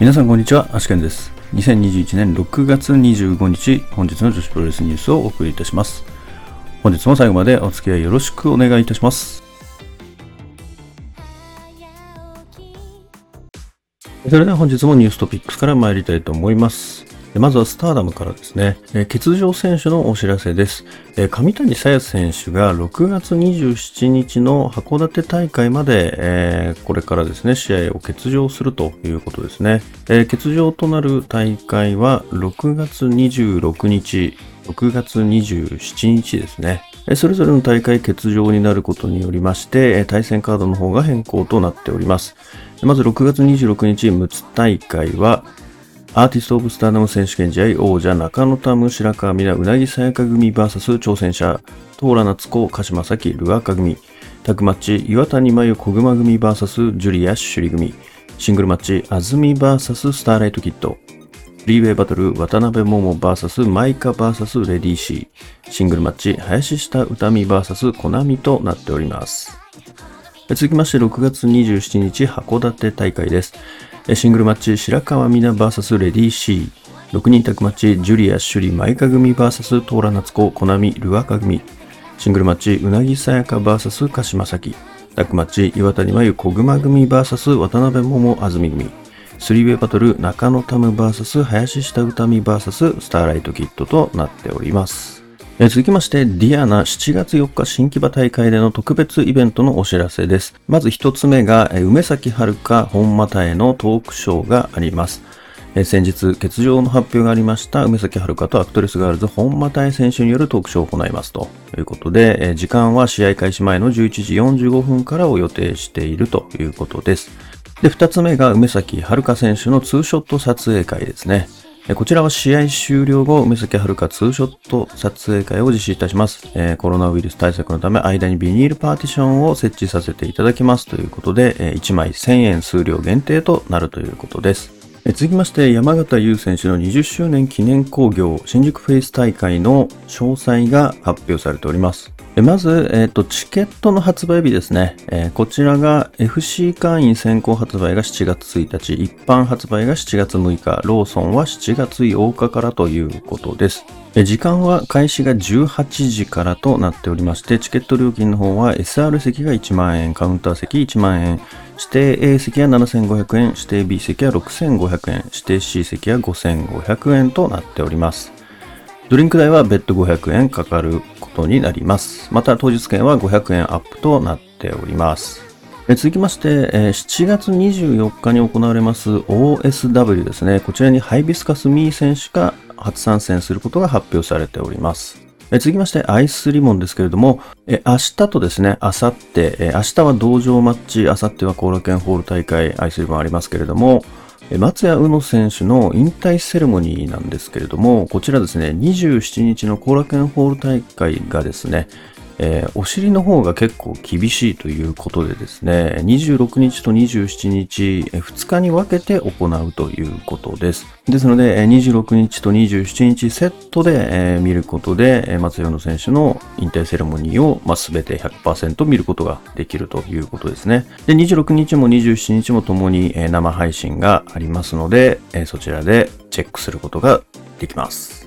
皆さんこんにちは、アシケンです。2021年6月25日、本日の女子プロレスニュースをお送りいたします。本日も最後までお付き合いよろしくお願いいたします。それでは本日もニューストピックスから参りたいと思います。まずはスターダムからですね、欠場選手のお知らせです。上谷沙耶選手が6月27日の函館大会まで、えこれからですね、試合を欠場するということですね。え欠場となる大会は6月26日、6月27日ですね。それぞれの大会欠場になることによりまして、対戦カードの方が変更となっております。まず6月26日、陸奥大会は、アーティスト・オブ・スターダム選手権試合王者中野タム白川美奈うなぎさやか組 VS 挑戦者トーラ夏子鹿島咲ルアカ組。タッグマッチ岩谷真由小熊組 VS ジュリア首里組。シングルマッチ安住 VS スターライトキッド。リーウェイバトル渡辺桃 VS マイカ VS レディーシー。シングルマッチ林下歌美 VS コナミとなっております。続きまして6月27日函館大会です。シングルマッチ白川美奈 VS レディー C。6人タッグマッチジュリア・シュリ・マイカ組 VS トーラ・ナツコ・コナミ・ルアカ組。シングルマッチうなぎさやか VS 鹿島咲。タッグマッチ岩谷麻優コグマ組 VS 渡辺桃 AZM 組。スリーウェイバトル中野タム VS 林下詩美 VS スターライトキッドとなっております。続きまして、ディアナ7月4日新木場大会での特別イベントのお知らせです。まず一つ目が、梅咲遥本間多恵のトークショーがあります。先日、欠場の発表がありました梅咲遥とアクトレスガールズ本間多恵選手によるトークショーを行いますということで、時間は試合開始前の11時45分からを予定しているということです。で、二つ目が梅崎遥選手のツーショット撮影会ですね。こちらは試合終了後、梅崎遥ツーショット撮影会を実施いたします。コロナウイルス対策のため、間にビニールパーティションを設置させていただきますということで、えー1枚1000円数量限定となるということです。続きまして、山形優選手の20周年記念興行、新宿フェイス大会の詳細が発表されております。まず、えっ、と、チケットの発売日ですね。えーこちらが FC 会員先行発売が7月1日、一般発売が7月6日、ローソンは7月8日からということです。時間は開始が18時からとなっておりまして、チケット料金の方は SR 席が1万円、カウンター席1万円、指定 A 席は7500円、指定 B 席は6500円、指定 C 席は5500円となっております。ドリンク代は別途500円かかることになります。また当日券は500円アップとなっております。続きまして、えー7月24日に行われます OSW ですね。こちらにハイビスカスミー選手が初参戦することが発表されております。続きまして、アイスリボンですけれども、え明日とですね、明後日、え明日は道場マッチ、明後日は後楽園ホール大会、アイスリボンありますけれども、松谷宇野選手の引退セレモニーなんですけれども、こちらですね、27日の後楽園ホール大会がですね、えーお尻の方が結構厳しいということでですね、26日と27日、2日に分けて行うということです。ですので、26日と27日セットで、えー見ることで、えー松山選手の引退セレモニーを、まあ、全て100%見ることができるということですね。で、26日も27日もともに、えー生配信がありますので、えそちらでチェックすることができます。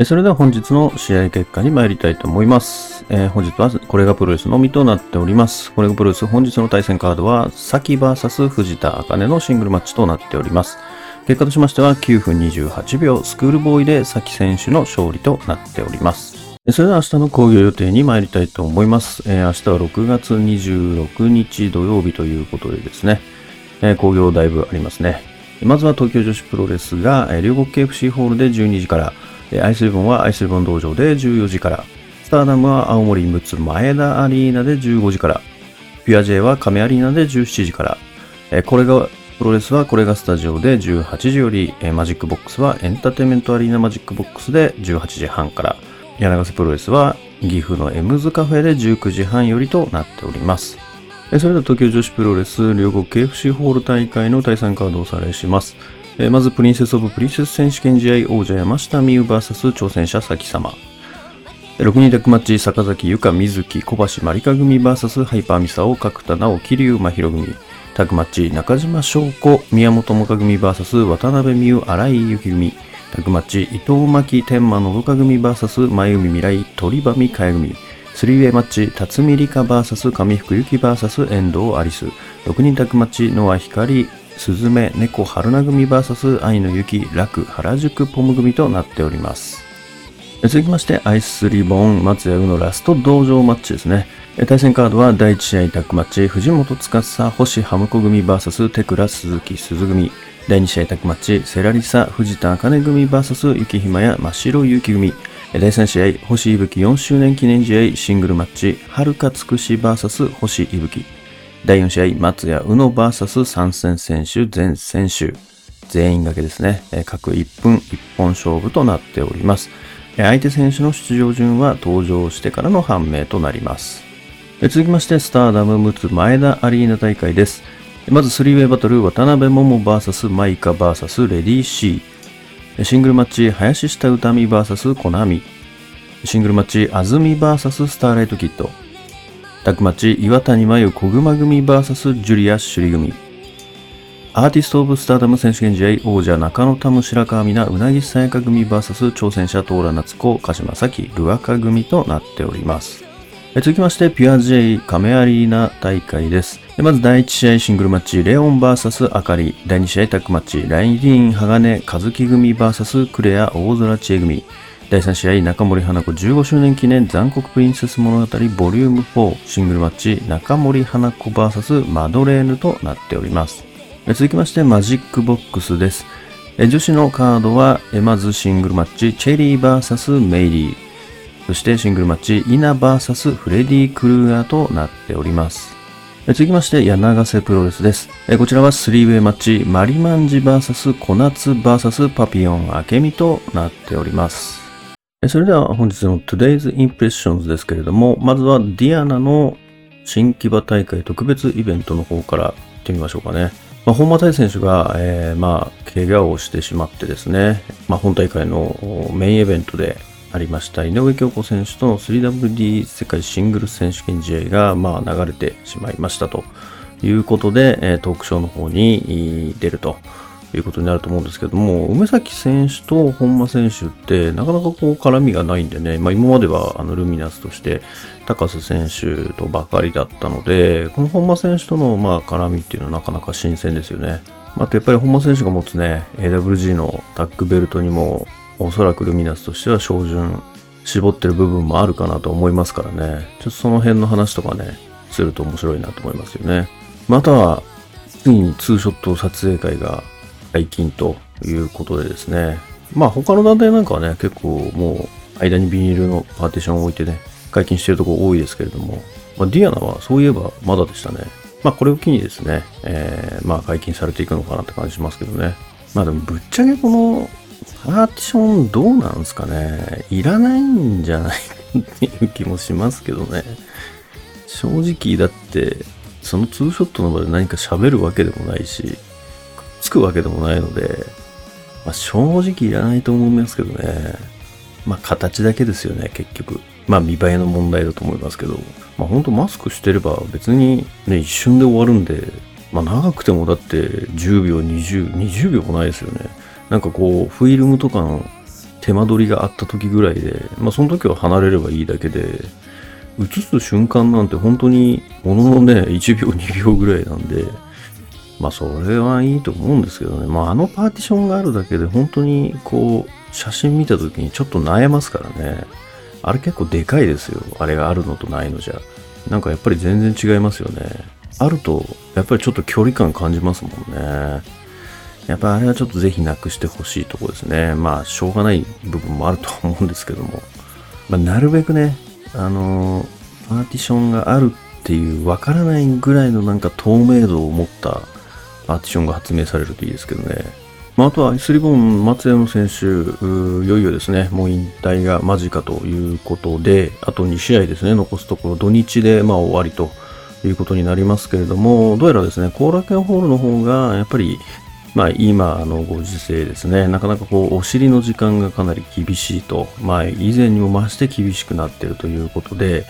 それでは本日の試合結果に参りたいと思います。えー本日はこれがプロレスのみとなっております。これがプロレス本日の対戦カードは、サキ VS 藤田茜のシングルマッチとなっております。結果としましては9分28秒スクールボーイでサキ選手の勝利となっております。それでは明日の興行予定に参りたいと思います。えー明日は6月26日土曜日ということでですね、えーだいぶありますね。まずは東京女子プロレスが、えー両国 KFC ホールで12時から、アイスリボンはアイスリボン道場で14時から、スターダムは青森陸奥前田アリーナで15時から、 PURE-J は亀アリーナで17時から、えコレガプロレスはコレガスタジオで18時より、マジックボックスはエンターテインメントアリーナマジックボックスで18時半から、柳ヶ瀬プロレスは岐阜のエムズカフェで19時半よりとなっております。それでは東京女子プロレス両国 KFC ホール大会の対戦カードをおさらいします。えーまずプリンセスオブプリンセス選手権試合王者山下美夢 VS 挑戦者崎様。6人タッグマッチ、坂崎由香、水木、小橋、まりか組 VS ハイパーミサオ、角田直、桐生真宙組。タッグマッチ中島翔子、宮本萌歌組 VS 渡辺美優、荒井幸組。タッグマッチ伊藤真希天満のどか組 VS 前海未来、鳥羽美香組。スリーウェイマッチ、辰巳梨花 VS 上福由紀 VS 遠藤アリス。6人タッグマッチ、ノア光、スズメ、猫、春菜組 VS 愛の雪、楽、原宿ポム組となっております。続きまして、アイスリボン、松屋宇のラスト道場マッチですね。対戦カードは第1試合タッグマッチ、藤本司、星ハムコ組 VS テクラ鈴木鈴組。第2試合タッグマッチ、セラリサ、藤田茜組 VS 雪ひまや真白雪組。第3試合、星いぶき4周年記念試合シングルマッチ、はるかつくし VS 星いぶき。第4試合、松屋宇野 VS 参戦選手全選手。全員掛けですね。各1分1本勝負となっております。相手選手の出場順は登場してからの判明となります。続きまして、スターダムムツ前田アリーナ大会です。まず3ウェイバトル、渡辺桃 VS マイカ VS レディー C。シングルマッチ、林下歌美 VS コナミ。シングルマッチ、安住 VS スターライトキット。タッグマチ、岩谷真由小熊組 VS ジュリア・シュリ組。アーティスト・オブ・スターダム選手権試合王者中野タム白川美奈うなぎさやか組 VS 挑戦者トーラ夏子鹿島咲ルアカ組となっております。続きまして、ピュア J カメアリーナ大会です。まず第1試合シングルマッチ、レオン VS あかり。第2試合タッグマッチ、ラインディーン、鋼、和樹組 VS クレア、大空知恵組。第3試合、中森花子15周年記念残酷プリンセス物語ボリューム4シングルマッチ、中森花子 VS マドレーヌとなっております。続きまして、マジックボックスです。女子のカードは、まずシングルマッチ、チェリー VS メイリー。そしてシングルマッチ、イナ VS フレディ・クルーガーとなっております。続きまして、柳瀬プロレスです。こちらは3ウェイマッチ、マリマンジ VS 小夏 VS パピオン明美となっております。それでは本日の Today's Impressions ですけれども、まずはディアナの新木場大会特別イベントの方から行ってみましょうかね。まあ、本間大選手が、えー、まあ、怪我をしてしまってですね、まあ、本大会のメインイベントでありました井上京子選手との 3WD 世界シングル選手権試合が、まあ、流れてしまいましたということで、えトークショーの方に出るということになると思うんですけども、梅崎選手と本間選手ってなかなかこう絡みがないんでね、まあ、今まではあのルミナスとして高須選手とばかりだったので、この本間選手とのまあ絡みっていうのはなかなか新鮮ですよね。あとやっぱり本間選手が持つね、AWG のタッグベルトにもおそらくルミナスとしては照準絞ってる部分もあるかなと思いますからね。ちょっとその辺の話とかね、すると面白いなと思いますよね。または、次にツーショット撮影会が解禁ということでですね。まあ他の団体なんかはね、結構もう間にビニールのパーティションを置いてね、解禁してるとこ多いですけれども、まあ、ディアナはそういえばまだでしたね。まあこれを機にですね、えー、まあ解禁されていくのかなって感じしますけどね。まあでもぶっちゃけこのパーティションどうなんすかねいらないんじゃないっていう気もしますけどね。正直だって、そのツーショットの場で何か喋るわけでもないし、つくわけでもないので、まあ、正直いらないと思いますけどね。まあ形だけですよね、結局。まあ見栄えの問題だと思いますけど、まあほんとマスクしてれば別にね、一瞬で終わるんで、まあ長くてもだって10秒、20、20秒もないですよね。なんかこう、フィルムとかの手間取りがあった時ぐらいで、まあその時は離れればいいだけで、映す瞬間なんて本当にもののね、1秒2秒ぐらいなんで、まあそれはいいと思うんですけどね。まああのパーティションがあるだけで本当にこう、写真見た時にちょっと悩ますからね。あれ結構でかいですよ。あれがあるのとないのじゃ。なんかやっぱり全然違いますよね。あると、やっぱりちょっと距離感感じますもんね。やっぱあれはちょっとぜひなくしてほしいとこですね。まあ、しょうがない部分もあると思うんですけども。まあ、なるべくね、あのー、パーティションがあるっていうわからないぐらいのなんか透明度を持ったパーティションが発明されるといいですけどね。まあ、あとはアイスリボン松山選手、いよいよですね、もう引退が間近ということで、あと2試合ですね、残すところ土日でまあ終わりということになりますけれども、どうやらですね、後楽園ホールの方がやっぱりまあ、今のご時世ですね、なかなかこう、お尻の時間がかなり厳しいと、まあ、以前にも増して厳しくなっているということで、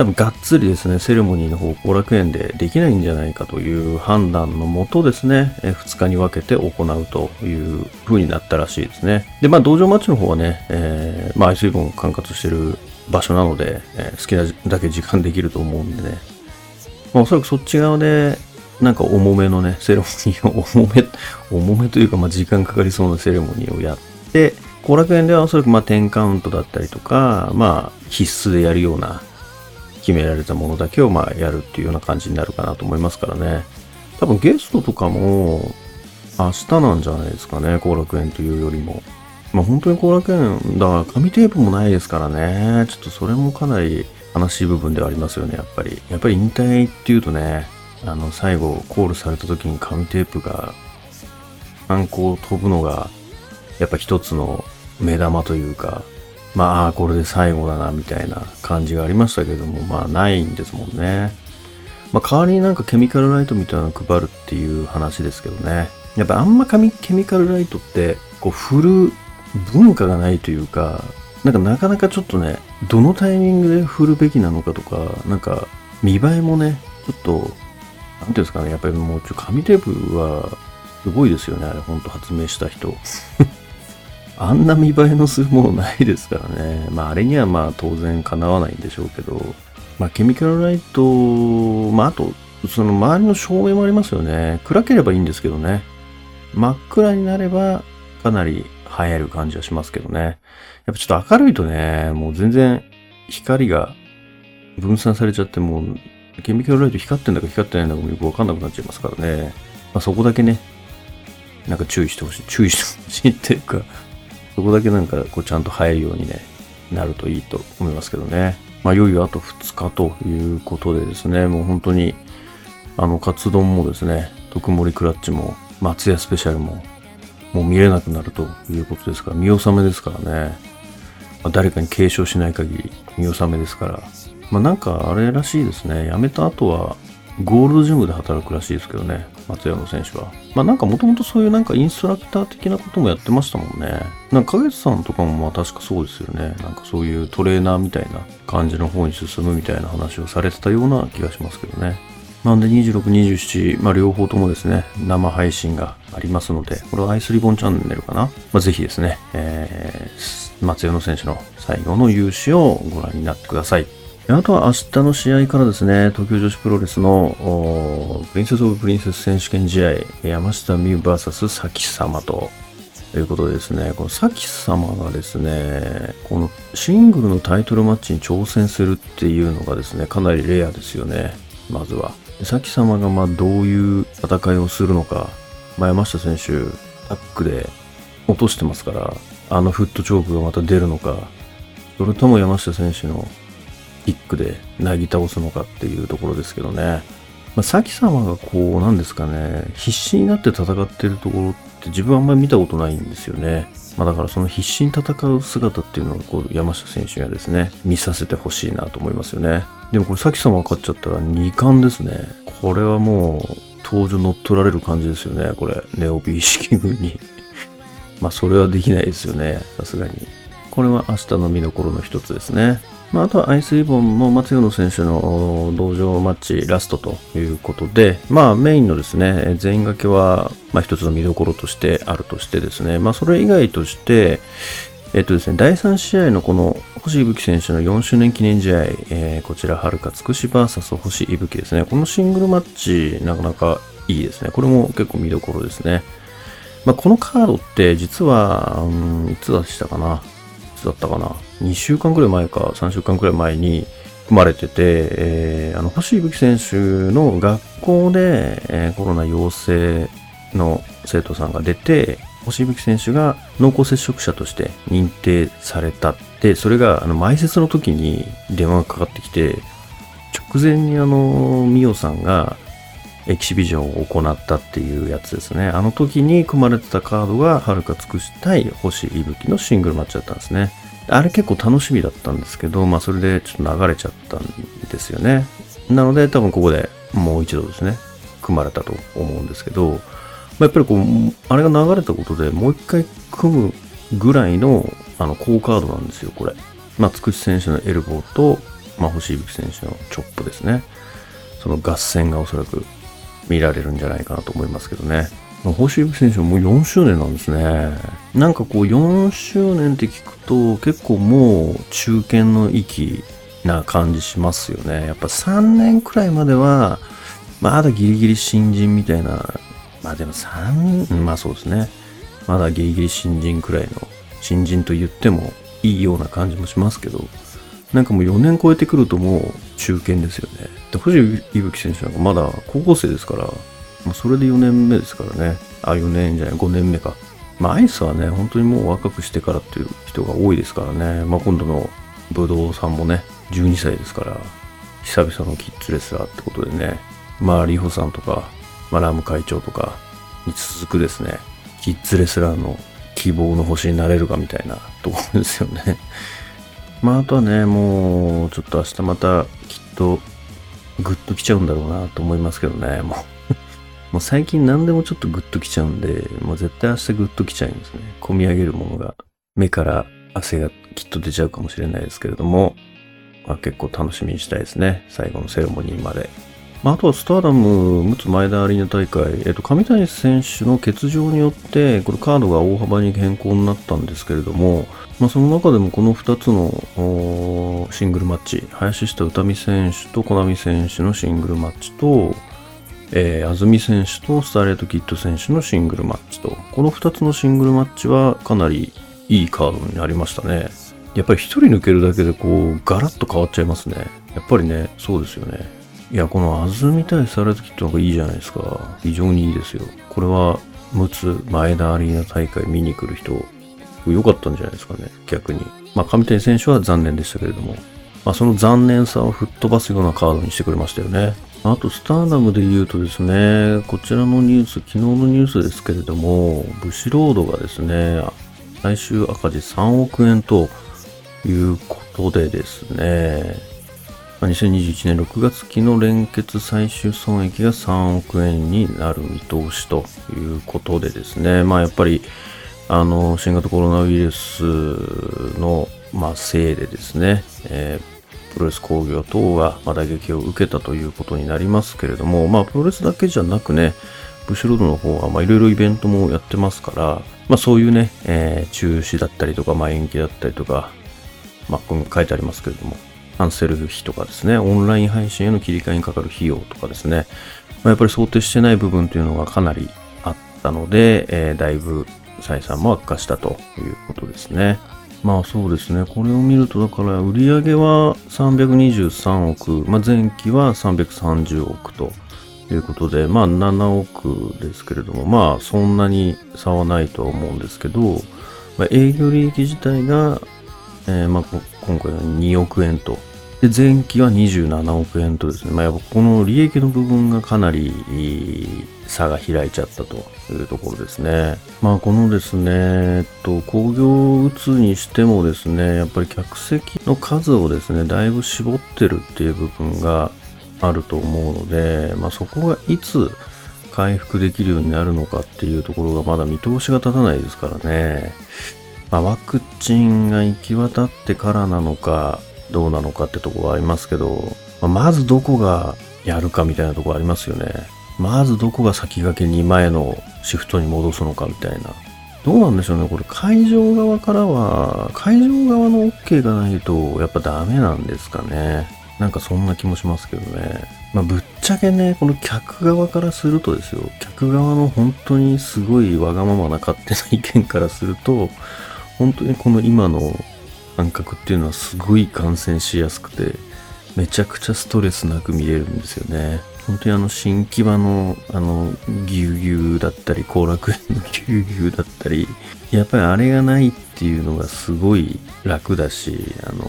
多分がっつりですね、セレモニーの方、後楽園でできないんじゃないかという判断のもとですね、え2日に分けて行うという風になったらしいですね。で、まあ、道場マッチの方はね、えー、まあ、アイスリボン管轄してる場所なので、えー、好きなだけ時間できると思うんでね、まあ、おそらくそっち側で、なんか重めのね、セレモニーを、重め、重めというか、まあ、時間かかりそうなセレモニーをやって、後楽園ではおそらくまあ10カウントだったりとか、まあ必須でやるような決められたものだけをまあやるっていうような感じになるかなと思いますからね。多分ゲストとかも明日なんじゃないですかね、後楽園というよりも。まあ本当に後楽園、だから紙テープもないですからね。ちょっとそれもかなり悲しい部分ではありますよね、やっぱり。やっぱり引退っていうとね、あの最後コールされた時に紙テープが、観光飛ぶのがやっぱ一つの目玉というか、まあ、これで最後だな、みたいな感じがありましたけども、まあ、ないんですもんね。まあ、代わりになんかケミカルライトみたいなの配るっていう話ですけどね。やっぱあんまケミカルライトって、こう、振る文化がないというか、なんかなかなかちょっとね、どのタイミングで振るべきなのかとか、なんか見栄えもね、ちょっと、なんていうんですかね、やっぱりもうちょ、紙テープはすごいですよね、あれ、ほんと発明した人。あんな見栄えのするものないですからね。まあ、あれにはまあ当然かなわないんでしょうけど、まあ、ケミカルライト、まあ、あと、その周りの照明もありますよね。暗ければいいんですけどね。真っ暗になれば、かなり映える感じはしますけどね。やっぱちょっと明るいとね、もう全然光が分散されちゃって、もう、ケミカルライト光ってんだか光ってないんだかもよくわかんなくなっちゃいますからね。まあ、そこだけね、なんか注意してほしい。注意してほしいっていうか、そこだけなんかこうちゃんと入るようにね、なるといいと思いますけどね。まあ、いよいよあと2日ということでですね、もう本当に、あの、カツ丼もですね、特盛クラッチも、松屋スペシャルも、もう見れなくなるということですから、見納めですからね。まあ、誰かに継承しない限り見納めですから。まあ、なんかあれらしいですね。辞めた後は、ゴールドジムで働くらしいですけどね、松山選手は。まあなんかもともとそういうなんかインストラクター的なこともやってましたもんね。なんか影さんとかもまあ確かそうですよね。なんかそういうトレーナーみたいな感じの方に進むみたいな話をされてたような気がしますけどね。なんで26、27、まあ両方ともですね、生配信がありますので、これはアイスリボンチャンネルかな。まあぜひですね、えー、松山選手の最後の勇姿をご覧になってください。あとは明日の試合からですね、東京女子プロレスのプリンセス・オブ・プリンセス選手権試合、山下美夢 VS 咲様ということでですね、この咲様がですね、このシングルのタイトルマッチに挑戦するっていうのがですね、かなりレアですよね、まずは。咲様がまあどういう戦いをするのか、まあ、山下選手、タックで落としてますから、あのフットチョークがまた出るのか、それとも山下選手のキックでなぎ倒すのかっていうところですけどね。まあ、サキ様がこう、なんですかね、必死になって戦ってるところって自分はあんまり見たことないんですよね。まあ、だからその必死に戦う姿っていうのをこう山下選手にはですね、見させてほしいなと思いますよね。でもこれサキ様が勝っちゃったら2冠ですね。これはもう登場乗っ取られる感じですよね。これ、ネオビー式軍に。まあそれはできないですよね。さすがに。これは明日の見どころの一つですね。まあ、あとはアイスリボンも松野選手の道場マッチラストということで、まあメインのですね、全員掛けは、まあ一つの見どころとしてあるとしてですね、まあそれ以外として、えっとですね、第3試合のこの星伊吹選手の4周年記念試合、えー、こちら、はるかつくし VS 星伊吹ですね。このシングルマッチ、なかなかいいですね。これも結構見どころですね。まあ、このカードって実は、うん、いつでしたかな？だったかな。2週間くらい前か、3週間くらい前に組まれてて、えー、あの、星井吹選手の学校で、えー、コロナ陽性の生徒さんが出て、星井吹選手が濃厚接触者として認定されたって、それが、あの、前説の時に電話がかかってきて、直前にあの、ミオさんが、エキシビジョンを行ったっていうやつですね。あの時に組まれてたカードが、はるか尽くしたい星いぶきのシングルマッチだったんですね。あれ結構楽しみだったんですけど、まあそれでちょっと流れちゃったんですよね。なので多分ここでもう一度ですね、組まれたと思うんですけど、まあ、やっぱりこう、あれが流れたことでもう一回組むぐらいのあの好カードなんですよ、これ。まあ、つくし選手のエルボーと、まあ、星吹選手のチョップですね。その合戦がおそらく見られるんじゃないかなと思いますけどね。星吹選手はもう4周年なんですね。なんかこう4周年って聞くと結構もう中堅の域な感じしますよね。やっぱ3年くらいまではまだギリギリ新人みたいな、まあでも3、まあそうですね。まだギリギリ新人くらいの新人と言ってもいいような感じもしますけど、なんかもう4年超えてくるともう中堅ですよね。で、星伊吹選手なんかまだ高校生ですから、もうそれで4年目ですからね。あ、4年じゃない、5年目か。まあアイスはね、本当にもう若くしてからっていう人が多いですからね。まあ今度の武道さんもね、12歳ですから、久々のキッズレスラーってことでね、まあリホさんとか、まあラム会長とかに続くですね、キッズレスラーの希望の星になれるかみたいなところですよね。まああとはね、もうちょっと明日またきっとグッときちゃうんだろうなと思いますけどね、もう 最近何でもちょっとグッときちゃうんで、もう絶対明日グッときちゃうんですね。込み上げるものが、目から汗がきっと出ちゃうかもしれないですけれども、まあ、結構楽しみにしたいですね。最後のセレモニーまで。まあ、あとはスターダム、陸奥前田アリーナ大会、えっと、上谷選手の欠場によって、これカードが大幅に変更になったんですけれども、まあ、その中でもこの2つのシングルマッチ、林下歌美選手と小波選手のシングルマッチと、えー、安住選手とスターレートキッド選手のシングルマッチと、この2つのシングルマッチはかなりいいカードになりましたね。やっぱり1人抜けるだけでこう、ガラッと変わっちゃいますね。やっぱりね、そうですよね。いや、この安住対スターレートキッドの方がいいじゃないですか。非常にいいですよ。これは、陸奥前田アリーナ大会見に来る人、良かったんじゃないですかね。逆に。まあ、上谷選手は残念でしたけれども、まあ、その残念さを吹っ飛ばすようなカードにしてくれましたよね。あと、スターダムで言うとですね、こちらのニュース、昨日のニュースですけれども、ブシロードがですね、来週赤字3億円ということでですね、2021年6月期の連結最終損益が3億円になる見通しということでですね、まあやっぱり、あの、新型コロナウイルスの、まあ、せいでですね、えープロレス工業等が打撃を受けたということになりますけれども、まあ、プロレスだけじゃなくね、ブシュロードの方はいろいろイベントもやってますから、まあ、そういうね、えー、中止だったりとか、まあ、延期だったりとか、まあ、書いてありますけれども、キャンセル費とかですね、オンライン配信への切り替えにかかる費用とかですね、まあ、やっぱり想定してない部分というのがかなりあったので、えー、だいぶ採算も悪化したということですね。まあそうですね。これを見ると、だから売上は323億、まあ、前期は330億ということで、まあ7億ですけれども、まあそんなに差はないとは思うんですけど、まあ、営業利益自体が、えー、まあ今回は2億円と。で、前期は27億円とですね、まあやっぱこの利益の部分がかなり差が開いちゃったというところですね。まあこのですね、えっと、工業を打つにしてもですね、やっぱり客席の数をですね、だいぶ絞ってるっていう部分があると思うので、まあそこがいつ回復できるようになるのかっていうところがまだ見通しが立たないですからね。まあワクチンが行き渡ってからなのか、どうなのかってとこはありますけど、ま、まずどこがやるかみたいなとこありますよね。まずどこが先駆けに前のシフトに戻すのかみたいな。どうなんでしょうね。これ会場側からは、会場側の OK がないとやっぱダメなんですかね。なんかそんな気もしますけどね。まあぶっちゃけね、この客側からするとですよ。客側の本当にすごいわがままな勝手な意見からすると、本当にこの今の感覚っていうのはすごい感染しやすくて、めちゃくちゃストレスなく見れるんですよね。本当にあの新木場のあのぎゅうぎゅうだったり後楽園のぎゅうぎゅうだったりやっぱりあれがないっていうのがすごい楽だしあの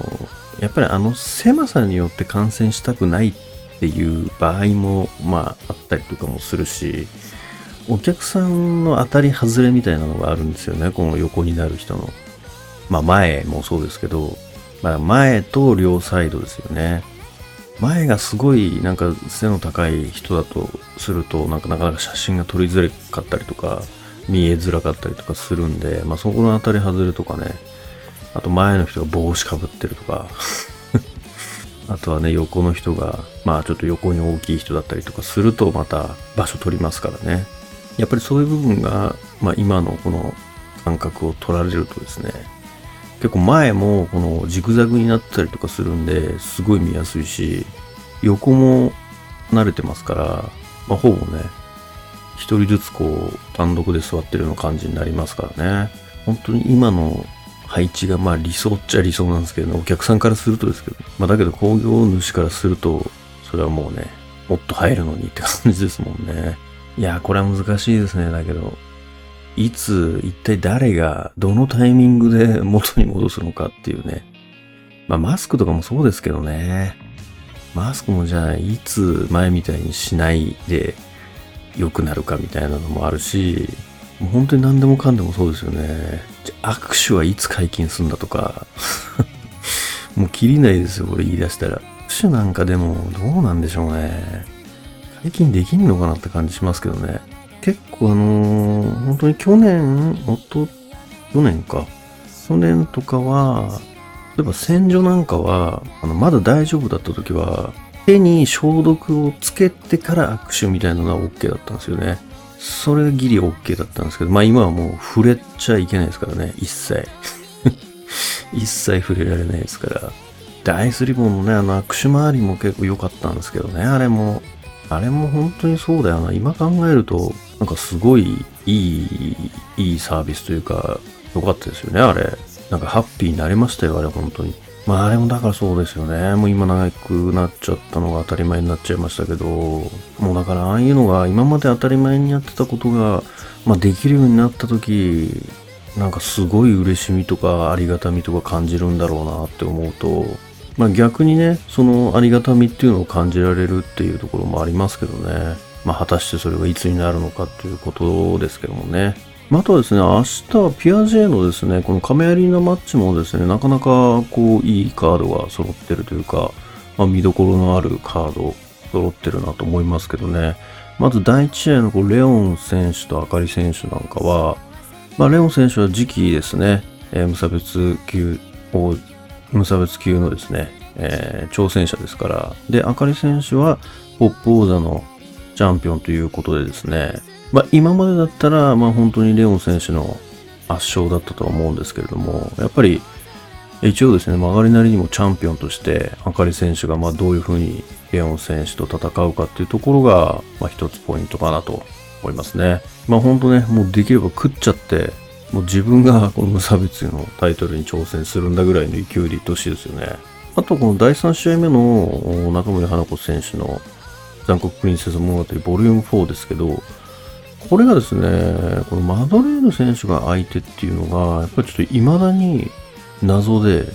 やっぱりあの狭さによって感染したくないっていう場合もまああったりとかもするしお客さんの当たり外れみたいなのがあるんですよねこの横になる人のまあ前もそうですけど、まあ、前と両サイドですよね。前がすごいなんか背の高い人だとするとなんかなかなか写真が撮りづらかったりとか見えづらかったりとかするんで、まあ、そこの当たり外れとかね。あと前の人が帽子かぶってるとか。あとはね、横の人が、まあちょっと横に大きい人だったりとかすると、また場所取りますからね。やっぱりそういう部分が、まあ今のこの感覚を取られるとですね、結構前もこのジグザグになったりとかするんで、すごい見やすいし、横も慣れてますから、まあほぼね、一人ずつこう単独で座ってるような感じになりますからね。本当に今の配置がまあ理想っちゃ理想なんですけどね、お客さんからするとですけど、まあだけど工業主からすると、それはもうね、もっと入るのにって感じですもんね。いや、これは難しいですね。だけど、いつ、一体誰が、どのタイミングで元に戻すのかっていうね。まあマスクとかもそうですけどね。マスクもじゃあ、いつ前みたいにしないで良くなるかみたいなのもあるし、もう本当に何でもかんでもそうですよね。じゃ握手はいつ解禁すんだとか。もう切りないですよ、これ言い出したら。握手なんかでもどうなんでしょうね。解禁できんのかなって感じしますけどね。結構あのー、本当に去年、おと、去年か。去年とかは、例えば洗浄なんかは、あの、まだ大丈夫だった時は、手に消毒をつけてから握手みたいなのが OK だったんですよね。それがギリ OK だったんですけど、まあ今はもう触れちゃいけないですからね、一切。一切触れられないですから。で、アイスリボンのね、あの握手周りも結構良かったんですけどね、あれも。あれも本当にそうだよな。今考えると、なんかすごいいい、いいサービスというか、良かったですよね、あれ。なんかハッピーになりましたよ、あれ本当に。まああれもだからそうですよね。もう今長くなっちゃったのが当たり前になっちゃいましたけど、もうだからああいうのが今まで当たり前にやってたことが、まあできるようになった時、なんかすごい嬉しみとかありがたみとか感じるんだろうなって思うと、まあ逆にね、そのありがたみっていうのを感じられるっていうところもありますけどね。まあ果たしてそれがいつになるのかっていうことですけどもね。あとはですね、明日はピアジェのですね、この亀アリーナマッチもですね、なかなかこういいカードが揃ってるというか、まあ、見どころのあるカード揃ってるなと思いますけどね。まず第1試合のこうレオン選手とあかり選手なんかは、まあ、レオン選手は次期ですね、えー、無差別級を、無差別級のですね、えー、挑戦者ですから、で、あかり選手はポップ王座のチャンピオンということでですね、まあ、今までだったら、まあ、本当にレオン選手の圧勝だったとは思うんですけれども、やっぱり一応ですね、曲がりなりにもチャンピオンとして、あかり選手がまあどういうふうにレオン選手と戦うかっていうところが、まあ、一つポイントかなと思いますね。まあ本当ね、もうできれば食っちゃって、もう自分がこの無差別のタイトルに挑戦するんだぐらいの勢いでいってほしいですよね。あとこの第3試合目の中森花子選手の残酷プリンセス物語ボリューム4ですけど、これがですね、このマドレーヌ選手が相手っていうのが、やっぱりちょっと未だに謎で、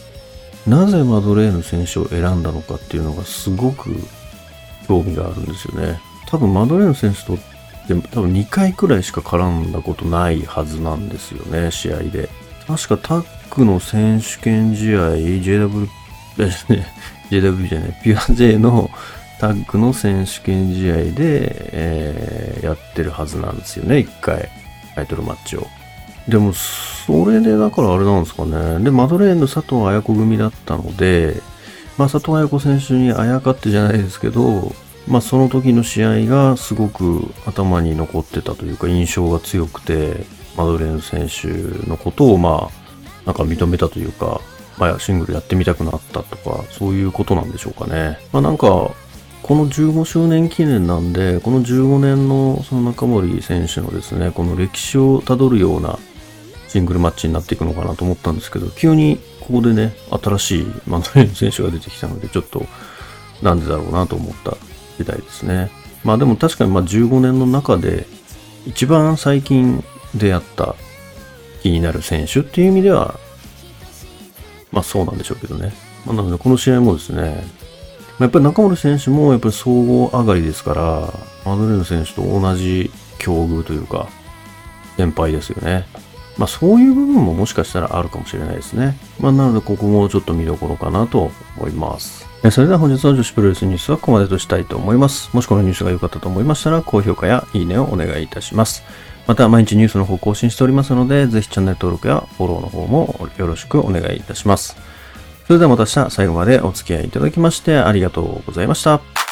なぜマドレーヌ選手を選んだのかっていうのがすごく興味があるんですよね。多分マドレーヌ選手とでも多分2回くらいしか絡んだことないはずなんですよね、試合で。確かタックの選手権試合、JW、ね JW じゃない、ピュア J のタッグの選手権試合で、えー、やってるはずなんですよね、一回。タイトルマッチを。でも、それでだからあれなんですかね。で、マドレーヌ佐藤綾子組だったので、まあ、佐藤綾子選手にあやかってじゃないですけど、まあ、その時の試合がすごく頭に残ってたというか、印象が強くて、マドレーヌ選手のことを、まあ、なんか認めたというか、まあ、シングルやってみたくなったとか、そういうことなんでしょうかね。まあ、なんか、この15周年記念なんで、この15年のその中森選手のですね、この歴史をたどるようなシングルマッチになっていくのかなと思ったんですけど、急にここでね、新しいマンドレーン選手が出てきたので、ちょっとなんでだろうなと思った時代ですね。まあでも確かにまあ15年の中で一番最近出会った気になる選手っていう意味では、まあそうなんでしょうけどね。まあ、なのでこの試合もですね、やっぱり中森選手もやっぱり総合上がりですから、マドレーヌ選手と同じ境遇というか、先輩ですよね。まあそういう部分ももしかしたらあるかもしれないですね。まあなのでここもちょっと見どころかなと思います。それでは本日の女子プロレスニュースはここまでとしたいと思います。もしこのニュースが良かったと思いましたら高評価やいいねをお願いいたします。また毎日ニュースの方更新しておりますので、ぜひチャンネル登録やフォローの方もよろしくお願いいたします。それではまた明日最後までお付き合いいただきましてありがとうございました。